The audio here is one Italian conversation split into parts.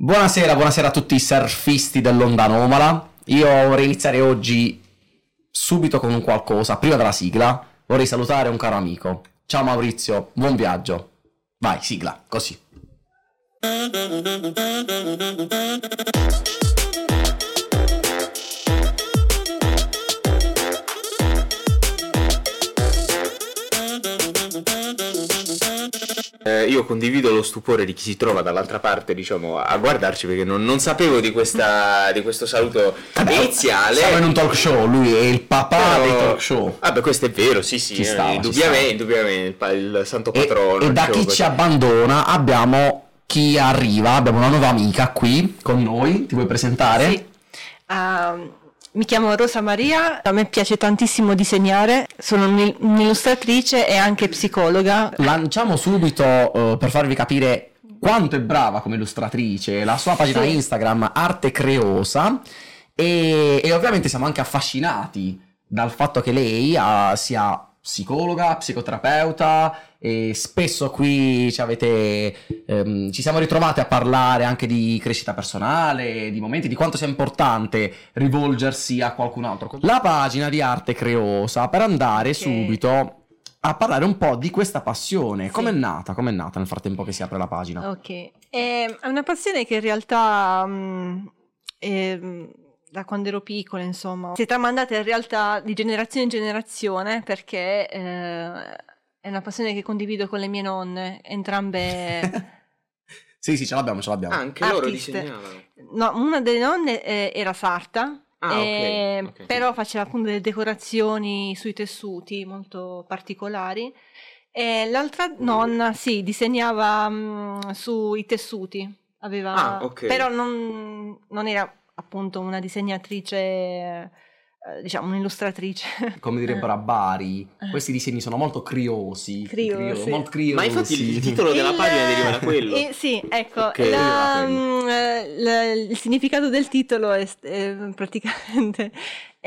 Buonasera, buonasera a tutti i surfisti dell'Onda Anomala. Io vorrei iniziare oggi subito con qualcosa. Prima della sigla, vorrei salutare un caro amico. Ciao Maurizio, buon viaggio. Vai, sigla, così. Io condivido lo stupore di chi si trova dall'altra parte, diciamo, a guardarci perché non, non sapevo di, questa, di questo saluto Vabbè, iniziale. Siamo in un talk show, lui è il papà Però- dei talk show. Vabbè, questo è vero, sì, sì, Ci eh, stava, ci indubbiamente, indubbiamente, il, santo E, patrono. e da diciamo chi così. ci abbandona abbiamo chi arriva, abbiamo una nuova amica qui con noi. Ti vuoi presentare? Sì. Ah, mi chiamo Rosa Maria, a me piace tantissimo disegnare, sono un'il- un'illustratrice e anche psicologa. Lanciamo subito eh, per farvi capire quanto è brava come illustratrice la sua pagina Sì. Instagram Arte Creosa e, e ovviamente siamo anche affascinati dal fatto che lei ah, sia psicologa, psicoterapeuta e spesso qui ci avete ehm, ci siamo ritrovati a parlare anche di crescita personale, di momenti di quanto sia importante rivolgersi a qualcun altro. La pagina di Arte Creosa per andare Ok. subito a parlare un po' di questa passione. Sì. Com'è nata? Com'è nata nel frattempo che si apre la pagina? Ok, è è una passione che in realtà mm, è- da quando ero piccola, insomma, si è tramandata in realtà di generazione in generazione perché eh, è una passione che condivido con le mie nonne, entrambe... sì, sì, ce l'abbiamo, ce l'abbiamo. Anche loro Artiste. disegnavano. No, una delle nonne eh, era sarta, Ah, eh, ok. però faceva appunto delle decorazioni sui tessuti molto particolari. E l'altra nonna, sì, disegnava mm, sui tessuti, aveva, Ah, ok. però non, non era appunto una disegnatrice, eh, diciamo un'illustratrice. Come direbbero a Bari, Eh. questi disegni sono molto criosi. Criosi. crio- molto criosi. Ma infatti il, titolo della Il- pagina deriva da quello. Eh, sì, ecco, Ok, la- da mm, eh, la- il significato del titolo è, è praticamente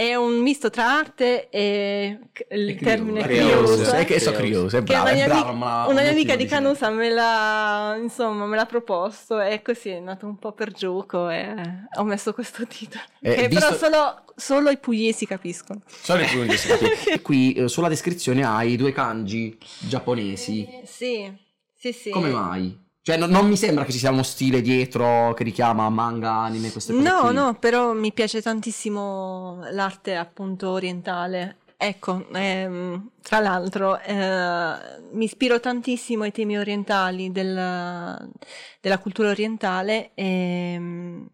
è un misto tra arte e il È termine è crioso, crioso. È che so Crioso. è Che una brava, è amica- ma- una mia amica di. Canusa me l'ha, insomma, me l'ha proposto e così è nato un po' per gioco e ho messo questo titolo. Eh, che visto- però solo, solo i pugliesi capiscono. Solo i pugliesi, capito? E qui eh, sulla descrizione hai due kanji giapponesi. Sì, sì, sì. Come mai? Cioè, no- non mi sembra che ci sia uno stile dietro che richiama manga, anime, queste cose. No, qui. no, però mi piace tantissimo l'arte appunto orientale. Ecco, ehm, tra l'altro eh, mi ispiro tantissimo ai temi orientali del- della cultura orientale e mm,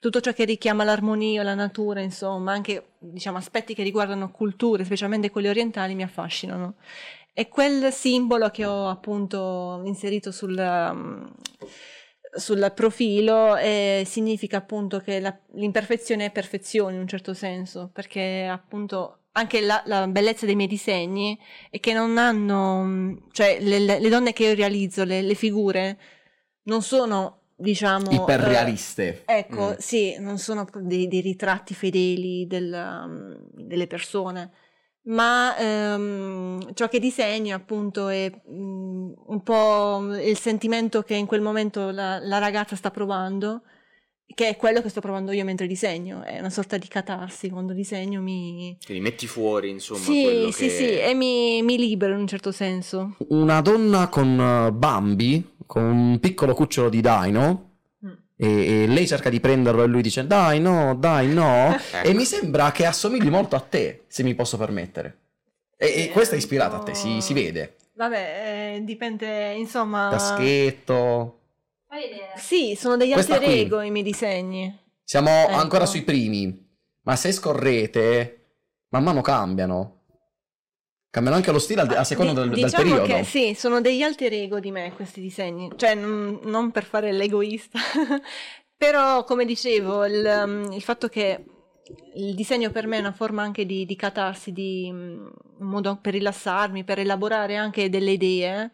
tutto ciò che richiama l'armonia, la natura, insomma, anche diciamo, aspetti che riguardano culture, specialmente quelle orientali, mi affascinano. E quel simbolo che ho appunto inserito sul, um, sul profilo eh, significa appunto che la- l'imperfezione è perfezione in un certo senso, perché appunto anche la, la bellezza dei miei disegni è che non hanno, mm, cioè le, le- donne che io realizzo, le, le figure, non sono diciamo... Iperrealiste. eh, ecco, Mm. sì, non sono dei, dei ritratti fedeli del, um, delle persone, ma ehm, ciò che disegno appunto è mm, un po' il sentimento che in quel momento la, la ragazza sta provando, che è quello che sto provando io mentre disegno, è una sorta di catarsi, quando disegno mi... Quindi metti fuori, insomma, Sì, quello sì, che... sì, e mi, mi libero in un certo senso. Una donna con eh, Bambi, con un piccolo cucciolo di Dino, Mm. E, e lei cerca di prenderlo e lui dice dai no, dai no, Ecco. e mi sembra che assomigli molto a te, se mi posso permettere. E, e questa è ispirata a te, si, si vede. Vabbè, eh, dipende, insomma... Caschetto. Sì, sono degli Questa alter qui. ego i miei disegni. Siamo Ecco. ancora sui primi, ma se scorrete, man mano cambiano. Cambiano anche lo stile a seconda del, del diciamo periodo. che sì, sono degli alter ego di me questi disegni, cioè non, non per fare l'egoista, però come dicevo, il, um, il fatto che il disegno per me è una forma anche di, di catarsi, di um, un modo per rilassarmi, per elaborare anche delle idee,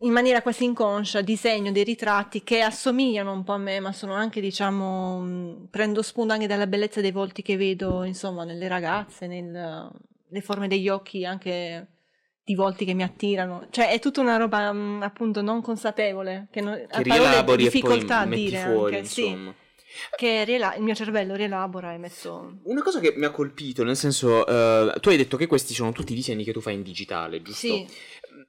in maniera quasi inconscia, disegno dei ritratti che assomigliano un po' a me, ma sono anche, diciamo, um, prendo spunto anche dalla bellezza dei volti che vedo, insomma, nelle ragazze, nel- le forme degli occhi anche di volti che mi attirano. Cioè, è tutta una roba mh, appunto non consapevole, che, non, Che rielabori e poi difficoltà a dire fuori, anche, sì, insomma. che riela- il mio cervello rielabora e metto... Una cosa che mi ha colpito, nel senso, eh, tu hai detto che questi sono tutti disegni che tu fai in digitale, giusto? Sì,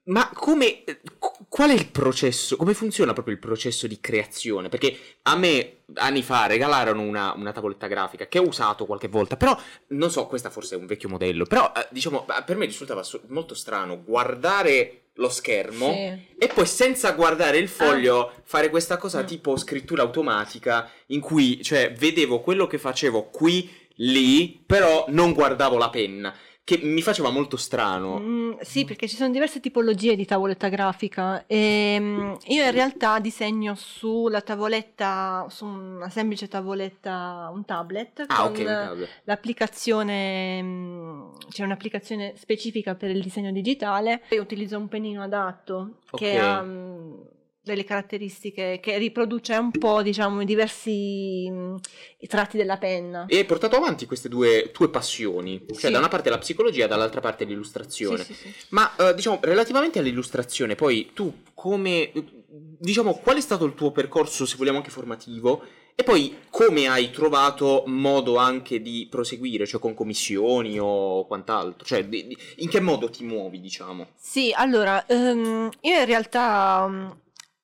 Ma come, qu- qual è il processo, come funziona proprio il processo di creazione? Perché a me anni fa regalarono una, una tavoletta grafica che ho usato qualche volta, però non so, questa forse è un vecchio modello, però eh, diciamo, per me risultava molto strano guardare lo schermo sì. e poi senza guardare il foglio fare questa cosa Mm. tipo scrittura automatica in cui, cioè, vedevo quello che facevo qui, lì, però non guardavo la penna, che mi faceva molto strano. Mm, sì, perché ci sono diverse tipologie di tavoletta grafica. E, mm, io in realtà disegno sulla tavoletta, su una semplice tavoletta, un tablet, Ah, con ok, un tablet. l'applicazione, mm, c'è un'applicazione specifica per il disegno digitale. Io utilizzo un pennino adatto che Ok. ha mm, delle caratteristiche che riproduce un po', diciamo, i diversi mm, i tratti della penna. E hai portato avanti queste due tue passioni, cioè Sì. da una parte la psicologia, dall'altra parte l'illustrazione. Sì, sì. Ma eh, diciamo, relativamente all'illustrazione, poi tu come, diciamo, qual è stato il tuo percorso, se vogliamo anche formativo, e poi come hai trovato modo anche di proseguire, cioè con commissioni o quant'altro, cioè in che modo ti muovi, diciamo? Sì, allora, ehm, io in realtà mm,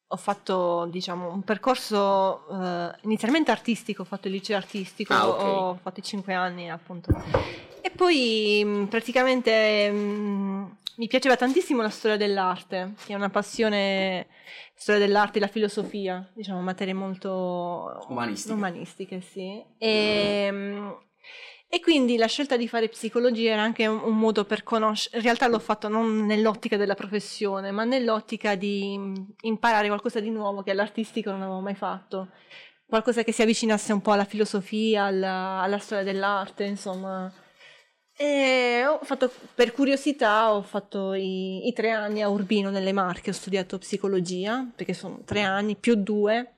ho fatto, diciamo, un percorso eh, inizialmente artistico, ho fatto il liceo artistico, Ah, ok. ho fatto i cinque anni appunto. E poi mm, praticamente mm, mi piaceva tantissimo la storia dell'arte, che è una passione, storia dell'arte e la filosofia, diciamo, materie molto Umanistiche. umanistiche, sì. E, mm, e quindi la scelta di fare psicologia era anche un, un modo per conoscere, in realtà l'ho fatto non nell'ottica della professione, ma nell'ottica di mm, imparare qualcosa di nuovo che all'artistico non avevo mai fatto, qualcosa che si avvicinasse un po' alla filosofia, alla, alla storia dell'arte, insomma. E ho fatto, per curiosità, ho fatto i, i tre anni a Urbino nelle Marche, ho studiato psicologia, perché sono tre anni più due,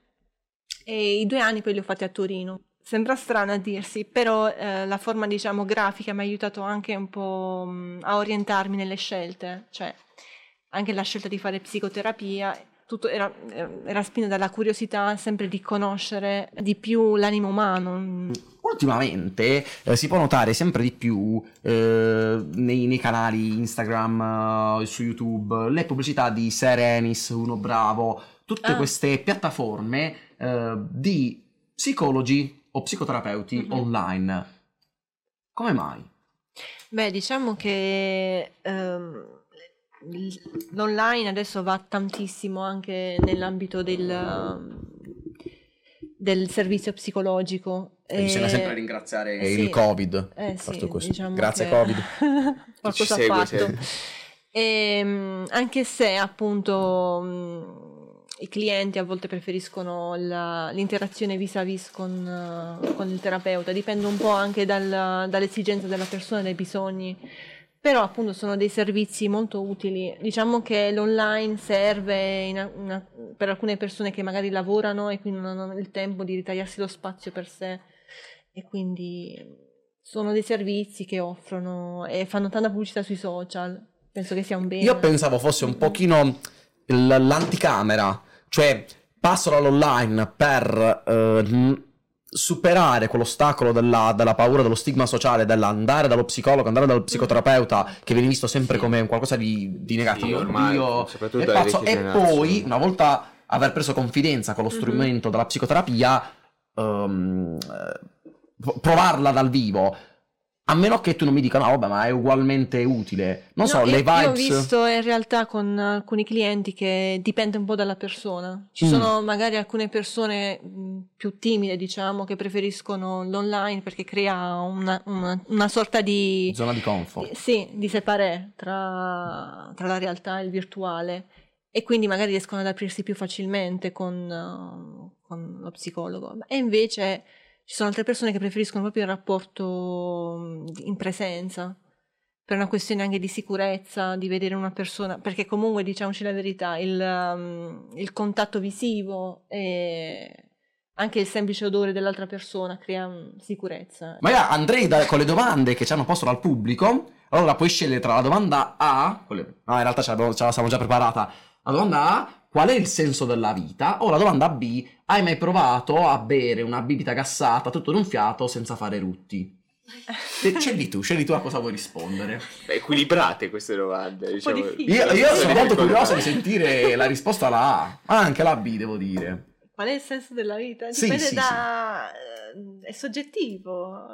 e i due anni poi li ho fatti a Torino. Sembra strano a dirsi, però eh, la forma, diciamo, grafica mi ha aiutato anche un po' mh, a orientarmi nelle scelte, cioè anche la scelta di fare psicoterapia, tutto era, era spinto dalla curiosità sempre di conoscere di più l'animo umano. Ultimamente eh, si può notare sempre di più eh, nei, nei canali Instagram, eh, su YouTube, le pubblicità di Serenis, Uno Bravo, tutte Ah. queste piattaforme eh, di psicologi o psicoterapeuti Mhm. online. Come mai? Beh, diciamo che ehm, l'online adesso va tantissimo anche nell'ambito del, um, del servizio psicologico. Bisogna E- sempre ringraziare sì. il Covid. Eh sì, diciamo Grazie che Covid. qualcosa segue, ha fatto. cioè. Ehm, anche se appunto mh, i clienti a volte preferiscono la- l'interazione vis-à-vis con, eh, con il terapeuta, dipende un po' anche dal- dall'esigenza della persona, dai bisogni. Però appunto sono dei servizi molto utili. Diciamo che l'online serve in- una- per alcune persone che magari lavorano e quindi non hanno il tempo di ritagliarsi lo spazio per sé e quindi sono dei servizi che offrono e fanno tanta pubblicità sui social. Penso che sia un bene. Io pensavo fosse un pochino l'anticamera, cioè passo dall'online per eh, superare quell'ostacolo della, della paura, dello stigma sociale, dell'andare dallo psicologo, andare dal psicoterapeuta, che viene visto sempre Sì. come qualcosa di, di negativo. Sì, ormai, Io- e, dalle pazzo- e poi, una volta aver preso confidenza con lo Mhm. strumento della psicoterapia, eh, provarla dal vivo. A meno che tu non mi dica, no, vabbè, ma è ugualmente utile. Non so, No, le io, io ho vibes. visto in realtà con alcuni clienti che dipende un po' dalla persona. Ci Mm. sono magari alcune persone mh, più timide, diciamo, che preferiscono l'online perché crea una, una- una sorta di, Zona di comfort. sì, di separé tra, tra la realtà e il virtuale e quindi magari riescono ad aprirsi più facilmente con, uh, con lo psicologo. E invece ci sono altre persone che preferiscono proprio il rapporto mh, in presenza per una questione anche di sicurezza, di vedere una persona, perché comunque diciamoci la verità, il, um, il contatto visivo e anche il semplice odore dell'altra persona crea mm, sicurezza. Ma io andrei da- con le domande che ci hanno posto dal pubblico Allora puoi scegliere tra la domanda A, no in realtà ce, la siamo già preparata, la domanda A, qual è il senso della vita? O la domanda B, hai mai provato a bere una bibita gassata tutto d'un fiato senza fare rutti? E Scegli tu, scegli tu a cosa vuoi rispondere. Beh, equilibrate queste domande. Diciamo. Io, io sono molto curioso di sentire la risposta alla A, ma anche la B devo dire. Qual è il senso della vita? Sì, Dipende sì, da... eh, è soggettivo.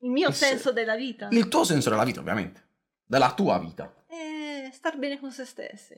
Il mio Il se- senso della vita Il tuo senso della vita, ovviamente. Della tua vita. è star bene con se stessi.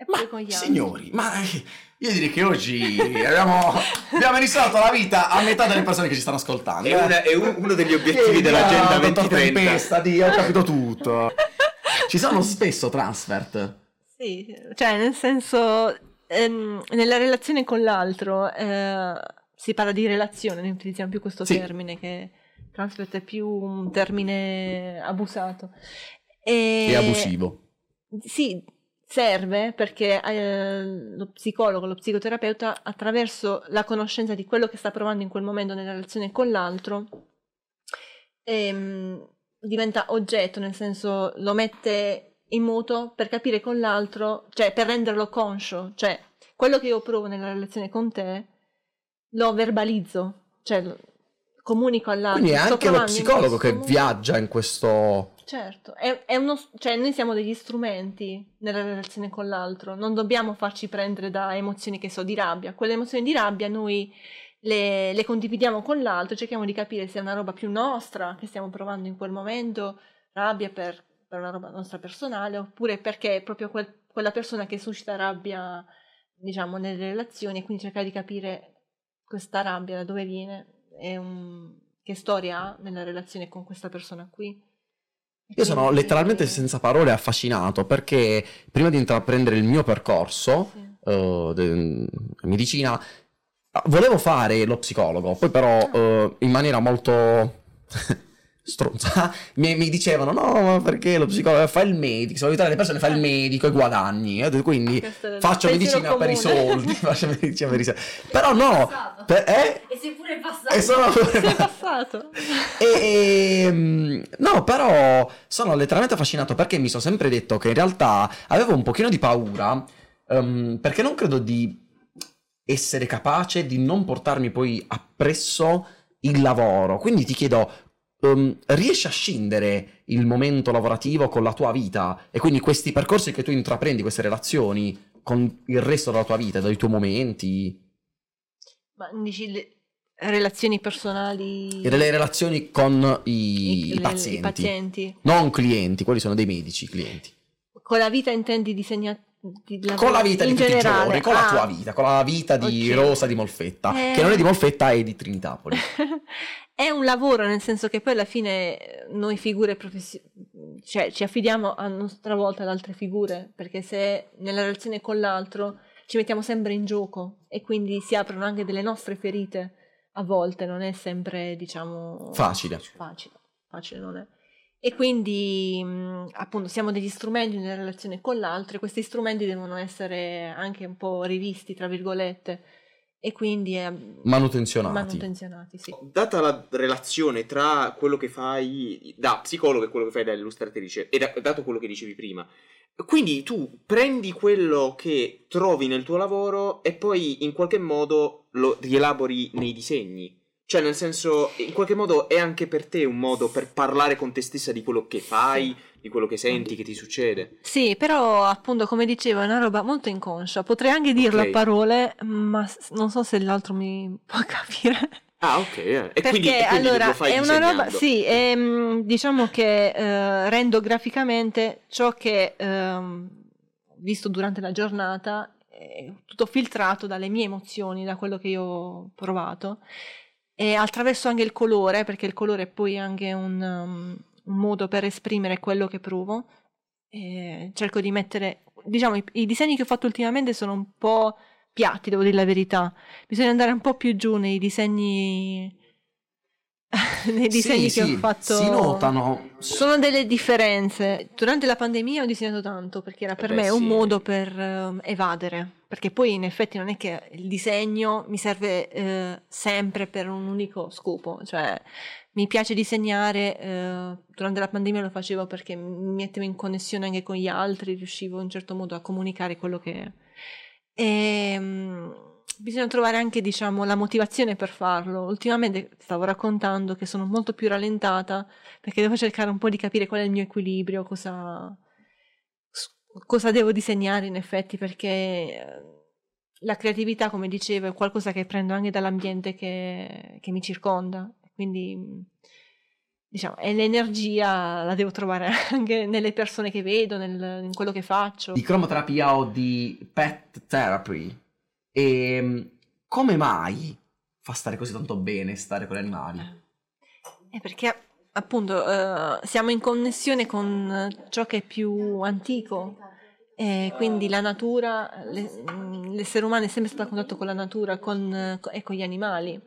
E Ma signori, ma eh, io direi che oggi abbiamo, abbiamo risolto la vita a metà delle persone che ci stanno ascoltando. È, eh. una- è un- uno degli obiettivi Che dell'agenda dottor 2030. Tempesta, di, ho capito tutto. Ci sono spesso transfert. Sì, cioè nel senso, ehm, nella relazione con l'altro eh, si parla di relazione, ne utilizziamo più questo Sì. termine che transfert è più un termine abusato. E, È abusivo. Sì, serve perché eh, lo psicologo, lo psicoterapeuta, attraverso la conoscenza di quello che sta provando in quel momento nella relazione con l'altro, ehm, diventa oggetto, nel senso lo mette in moto per capire con l'altro, cioè per renderlo conscio, cioè quello che io provo nella relazione con te lo verbalizzo, cioè comunico all'altro. Quindi è anche lo psicologo che viaggia in questo... Certo, è, è uno, cioè noi siamo degli strumenti nella relazione con l'altro, non dobbiamo farci prendere da emozioni che so di rabbia. Quelle emozioni di rabbia noi le, le condividiamo con l'altro, cerchiamo di capire se è una roba più nostra che stiamo provando in quel momento, rabbia per, per una roba nostra personale, oppure perché è proprio quel- quella persona che suscita rabbia, diciamo, nelle relazioni e quindi cercare di capire questa rabbia da dove viene un- che storia ha nella relazione con questa persona qui. Io sono letteralmente senza parole affascinato perché prima di intraprendere il mio percorso Sì. eh, de- medicina volevo fare lo psicologo, poi però eh, in maniera molto stronza mi, mi dicevano no ma perché lo psicologo fa il medico, se vuoi aiutare le persone fa il medico e guadagni, Eh, quindi faccio medicina per i soldi, faccio medicina per i soldi. Però no, per- eh? E sei pure passato. E sono Sei passato. e, ehm, no, però sono letteralmente affascinato perché mi sono sempre detto che in realtà avevo un pochino di paura ehm, perché non credo di essere capace di non portarmi poi appresso il lavoro. Quindi ti chiedo, ehm, riesci a scindere il momento lavorativo con la tua vita e quindi questi percorsi che tu intraprendi, queste relazioni con il resto della tua vita, dai tuoi momenti, Ma dici le relazioni personali e delle relazioni con i, i- i le- pazienti. i pazienti. Non clienti, quelli sono dei medici, i clienti. Con la vita intendi disegnati Con la vita di tutti generale. i giorni, con la Ah. tua vita, con la vita di Ok. Rosa di Molfetta, Eh. che non è di Molfetta, è di Trinitapoli. È un lavoro, nel senso che poi alla fine eh, noi figure professionali, cioè ci affidiamo a nostra volta ad altre figure, perché se nella relazione con l'altro ci mettiamo sempre in gioco e quindi si aprono anche delle nostre ferite a volte, non è sempre, diciamo, Facile. Facile, facile non è. E quindi appunto siamo degli strumenti nella relazione con l'altro e questi strumenti devono essere anche un po' rivisti, tra virgolette, e quindi eh, Manutenzionati. manutenzionati, sì. Data la relazione tra quello che fai da psicologo e quello che fai da illustratrice, e da- dato quello che dicevi prima, quindi tu prendi quello che trovi nel tuo lavoro e poi in qualche modo lo rielabori nei disegni. Cioè, nel senso, in qualche modo è anche per te un modo per parlare con te stessa di quello che fai, di quello che senti, che ti succede. Sì, però appunto come dicevo è una roba molto inconscia, potrei anche dirlo Ok. a parole, ma non so se l'altro mi può capire. Ah, ok. eh. E Perché quindi, e quindi allora è una roba, sì, ehm, diciamo che eh, rendo graficamente ciò che ehm, ho visto durante la giornata, è tutto filtrato dalle mie emozioni, da quello che io ho provato, e attraverso anche il colore, perché il colore è poi anche un, um, un modo per esprimere quello che provo. E cerco di mettere, diciamo, i, i disegni che ho fatto ultimamente sono un po' piatti, devo dire la verità. Bisogna andare un po' più giù nei disegni. nei disegni Sì, che sì, ho fatto. Si notano. Sono delle differenze. Durante la pandemia ho disegnato tanto perché era per Eh me beh, un sì. modo per ehm, evadere. Perché poi in effetti non è che il disegno mi serve eh, sempre per un unico scopo, cioè mi piace disegnare, eh, durante la pandemia lo facevo perché mi mettevo in connessione anche con gli altri, riuscivo in un certo modo a comunicare quello che... E, mm, bisogna trovare anche, diciamo, la motivazione per farlo. Ultimamente stavo raccontando che sono molto più rallentata perché devo cercare un po' di capire qual è il mio equilibrio, cosa, cosa devo disegnare in effetti, perché eh, la creatività, come dicevo, è qualcosa che prendo anche dall'ambiente che, che mi circonda. Quindi diciamo, e l'energia la devo trovare anche nelle persone che vedo, nel, in quello che faccio. Di cromoterapia o di pet therapy. E ehm, come mai fa stare così tanto bene stare con gli animali? È perché appunto uh, siamo in connessione con ciò che è più antico. E quindi la natura, le, l'essere umano è sempre stato a contatto con la natura con, e con gli animali.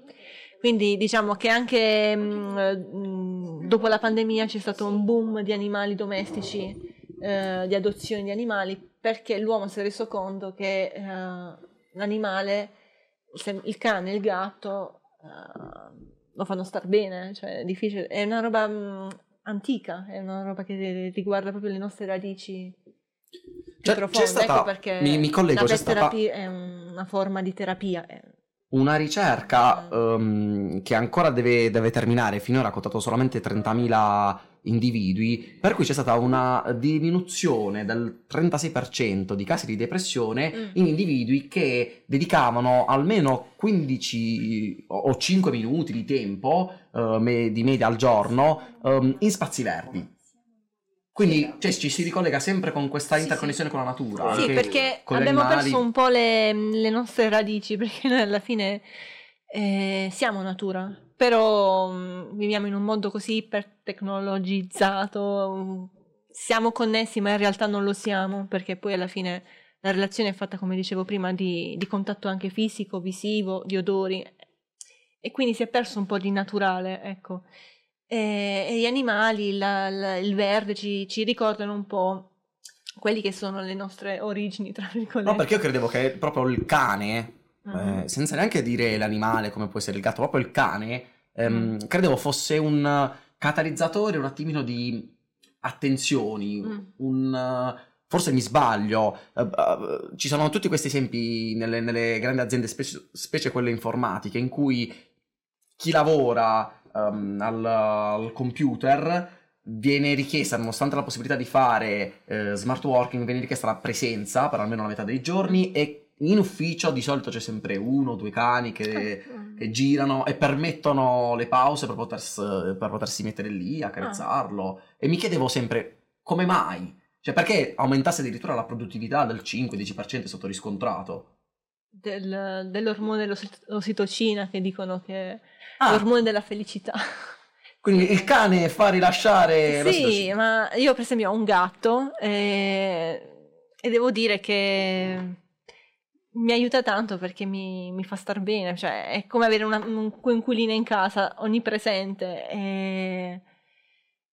Quindi diciamo che anche mh, mm, dopo la pandemia c'è stato un boom di animali domestici, eh, di adozioni di animali, perché l'uomo si è reso conto che eh, l'animale, il cane, il gatto, eh, lo fanno star bene, cioè è difficile, è una roba mh, antica, è una roba che riguarda proprio le nostre radici più profonde, stata, ecco perché mi, mi collego, la c'è stata... è una forma di terapia. È una ricerca um, che ancora deve, deve, terminare, finora ha contato solamente 30.000 individui, per cui c'è stata una diminuzione del 36% di casi di depressione mm. in individui che dedicavano almeno 15 o 5 minuti di tempo uh, me, di media al giorno um, in spazi verdi. Quindi cioè, ci si ricollega sempre con questa sì, interconnessione sì. con la natura. Sì, perché abbiamo animali. perso un po' le, le, nostre radici, perché noi alla fine eh, siamo natura, però mh, mm, viviamo in un mondo così ipertecnologizzato, mh, siamo connessi ma in realtà non lo siamo, perché poi alla fine la relazione è fatta, come dicevo prima, di, di contatto anche fisico, visivo, di odori, e quindi si è perso un po' di naturale, ecco. E, e gli animali, la, la, il verde ci, ci ricordano un po' quelli che sono le nostre origini, tra virgolette. No, perché io credevo che proprio il cane, uh-huh. eh, senza neanche dire l'animale come può essere il gatto, proprio il cane, ehm, uh-huh. credevo fosse un catalizzatore un attimino di attenzioni, uh-huh. un... Forse mi sbaglio, uh, uh, ci sono tutti questi esempi nelle, nelle grandi aziende, specie, specie quelle informatiche, in cui chi lavora um, al, al, computer viene richiesta, nonostante la possibilità di fare eh, smart working, viene richiesta la presenza per almeno la metà dei giorni e in ufficio di solito c'è sempre uno o due cani che, ah. che, girano e permettono le pause per, potersi, per potersi mettere lì, accarezzarlo. Ah. E mi chiedevo sempre come mai? Cioè perché aumentasse addirittura la produttività del 5-10% è stato riscontrato? Del, dell'ormone dell'ossitocina che dicono che ah. l'ormone della felicità. Quindi il cane fa rilasciare... Sì, ma io per esempio ho un gatto e, e devo dire che mi aiuta tanto perché mi, mi, fa star bene, cioè è come avere una, un coinquilino in casa onnipresente e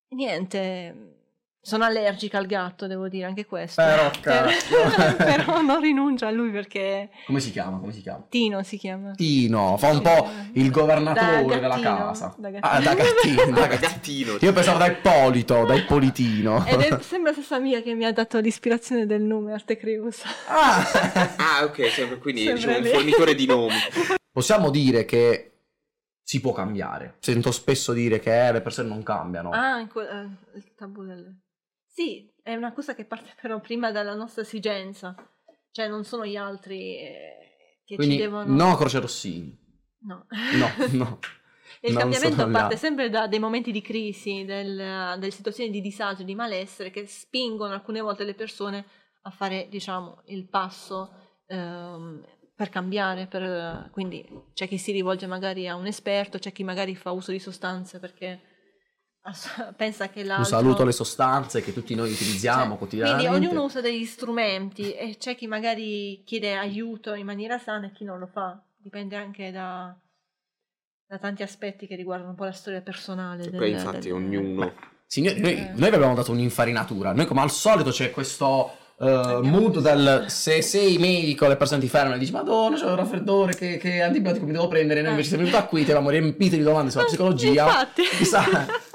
niente, sono allergica al gatto, devo dire anche questo. Però, però, però non rinuncio a lui perché... Come si chiama? Come si chiama? Tino si chiama. Tino, fa un po' il governatore della casa. Da gattino. Ah, da gattino. da gattino. Io pensavo da Ippolito, da Ippolitino. Ed è sempre la stessa mia che mi ha dato l'ispirazione del nome Arte Creus. Ah, ah ok, sempre, quindi sempre diciamo, un fornitore di nomi. Possiamo dire che si può cambiare. Sento spesso dire che le persone non cambiano. Ah, que- uh, il tabù delle... Sì, è una cosa che parte però prima dalla nostra esigenza, cioè non sono gli altri eh, che Quindi, ci devono... No, Croce Rossini. No. No, no. il cambiamento parte sempre da dei momenti di crisi, del, delle situazioni di disagio, di malessere che spingono alcune volte le persone a fare, diciamo, il passo ehm, per cambiare. Per, quindi c'è chi si rivolge magari a un esperto, c'è chi magari fa uso di sostanze perché pensa che l'altro... Un saluto alle sostanze che tutti noi utilizziamo cioè, quotidianamente. Quindi ognuno usa degli strumenti e c'è chi magari chiede aiuto in maniera sana e chi non lo fa. Dipende anche da, da tanti aspetti che riguardano un po' la storia personale. Del, poi infatti del... ognuno... Beh, signori, noi, eh. noi abbiamo dato un'infarinatura. Noi come al solito c'è questo uh, mood del se sei medico le persone ti fermano e dici madonna c'ho un raffreddore che, che antibiotico mi devo prendere noi invece sei venuta qui ti avevamo riempito di domande sulla psicologia Infatti. Chissà,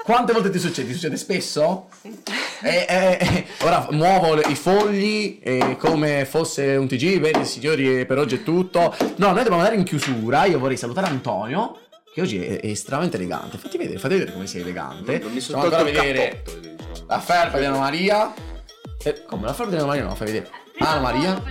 quante volte ti succede? Ti succede spesso? Sì. E, e- e- ora muovo le- i fogli e come fosse un TG, vedi signori per oggi è tutto. No, noi dobbiamo andare in chiusura, io vorrei salutare Antonio che oggi è, è estremamente elegante. Fatti vedere, fate vedere come sei elegante. Non mi sono ancora il vedere cappotto. la felpa di Anna Maria. Eh, come la di Anna Maria? No, fai vedere. Anna Maria.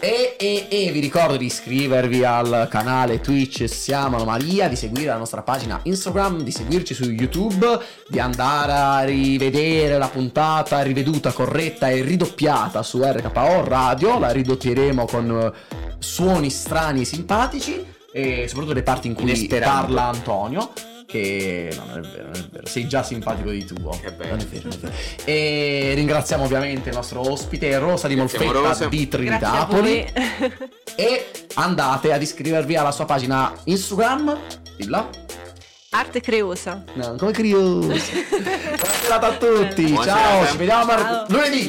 E, e- e vi ricordo di iscrivervi al canale Twitch Siamo Anna Maria, di seguire la nostra pagina Instagram, di seguirci su YouTube, di andare a rivedere la puntata riveduta, corretta e ridoppiata su RKO Radio, la ridoppieremo con eh, suoni strani e simpatici e soprattutto le parti in cui Inesperati. parla Antonio. Che no, non è vero, non è vero. Sei già simpatico di tuo. È vero. Non è vero, non è vero. E ringraziamo ovviamente il nostro ospite Rosa di Molfetta amorose. di Trinitapoli. E andate ad iscrivervi alla sua pagina Instagram. Dilla. Arte creosa. No, come curioso. Buona serata a tutti. Buona Ciao, serata. ci vediamo mar- lunedì.